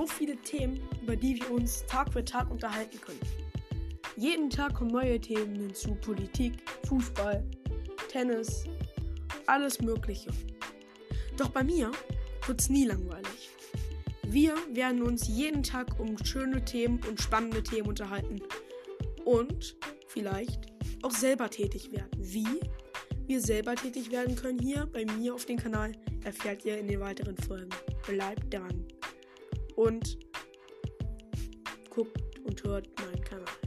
so viele Themen, über die wir uns Tag für Tag unterhalten können. Jeden Tag kommen neue Themen hinzu: Politik, Fußball, Tennis, alles Mögliche. Doch bei mir wird es nie langweilig. Wir werden uns jeden Tag um schöne Themen und spannende Themen unterhalten und vielleicht auch selber tätig werden. Wie wir selber tätig werden können hier bei mir auf dem Kanal, erfährt ihr in den weiteren Folgen. Bleibt dran und guckt und hört meinen Kanal.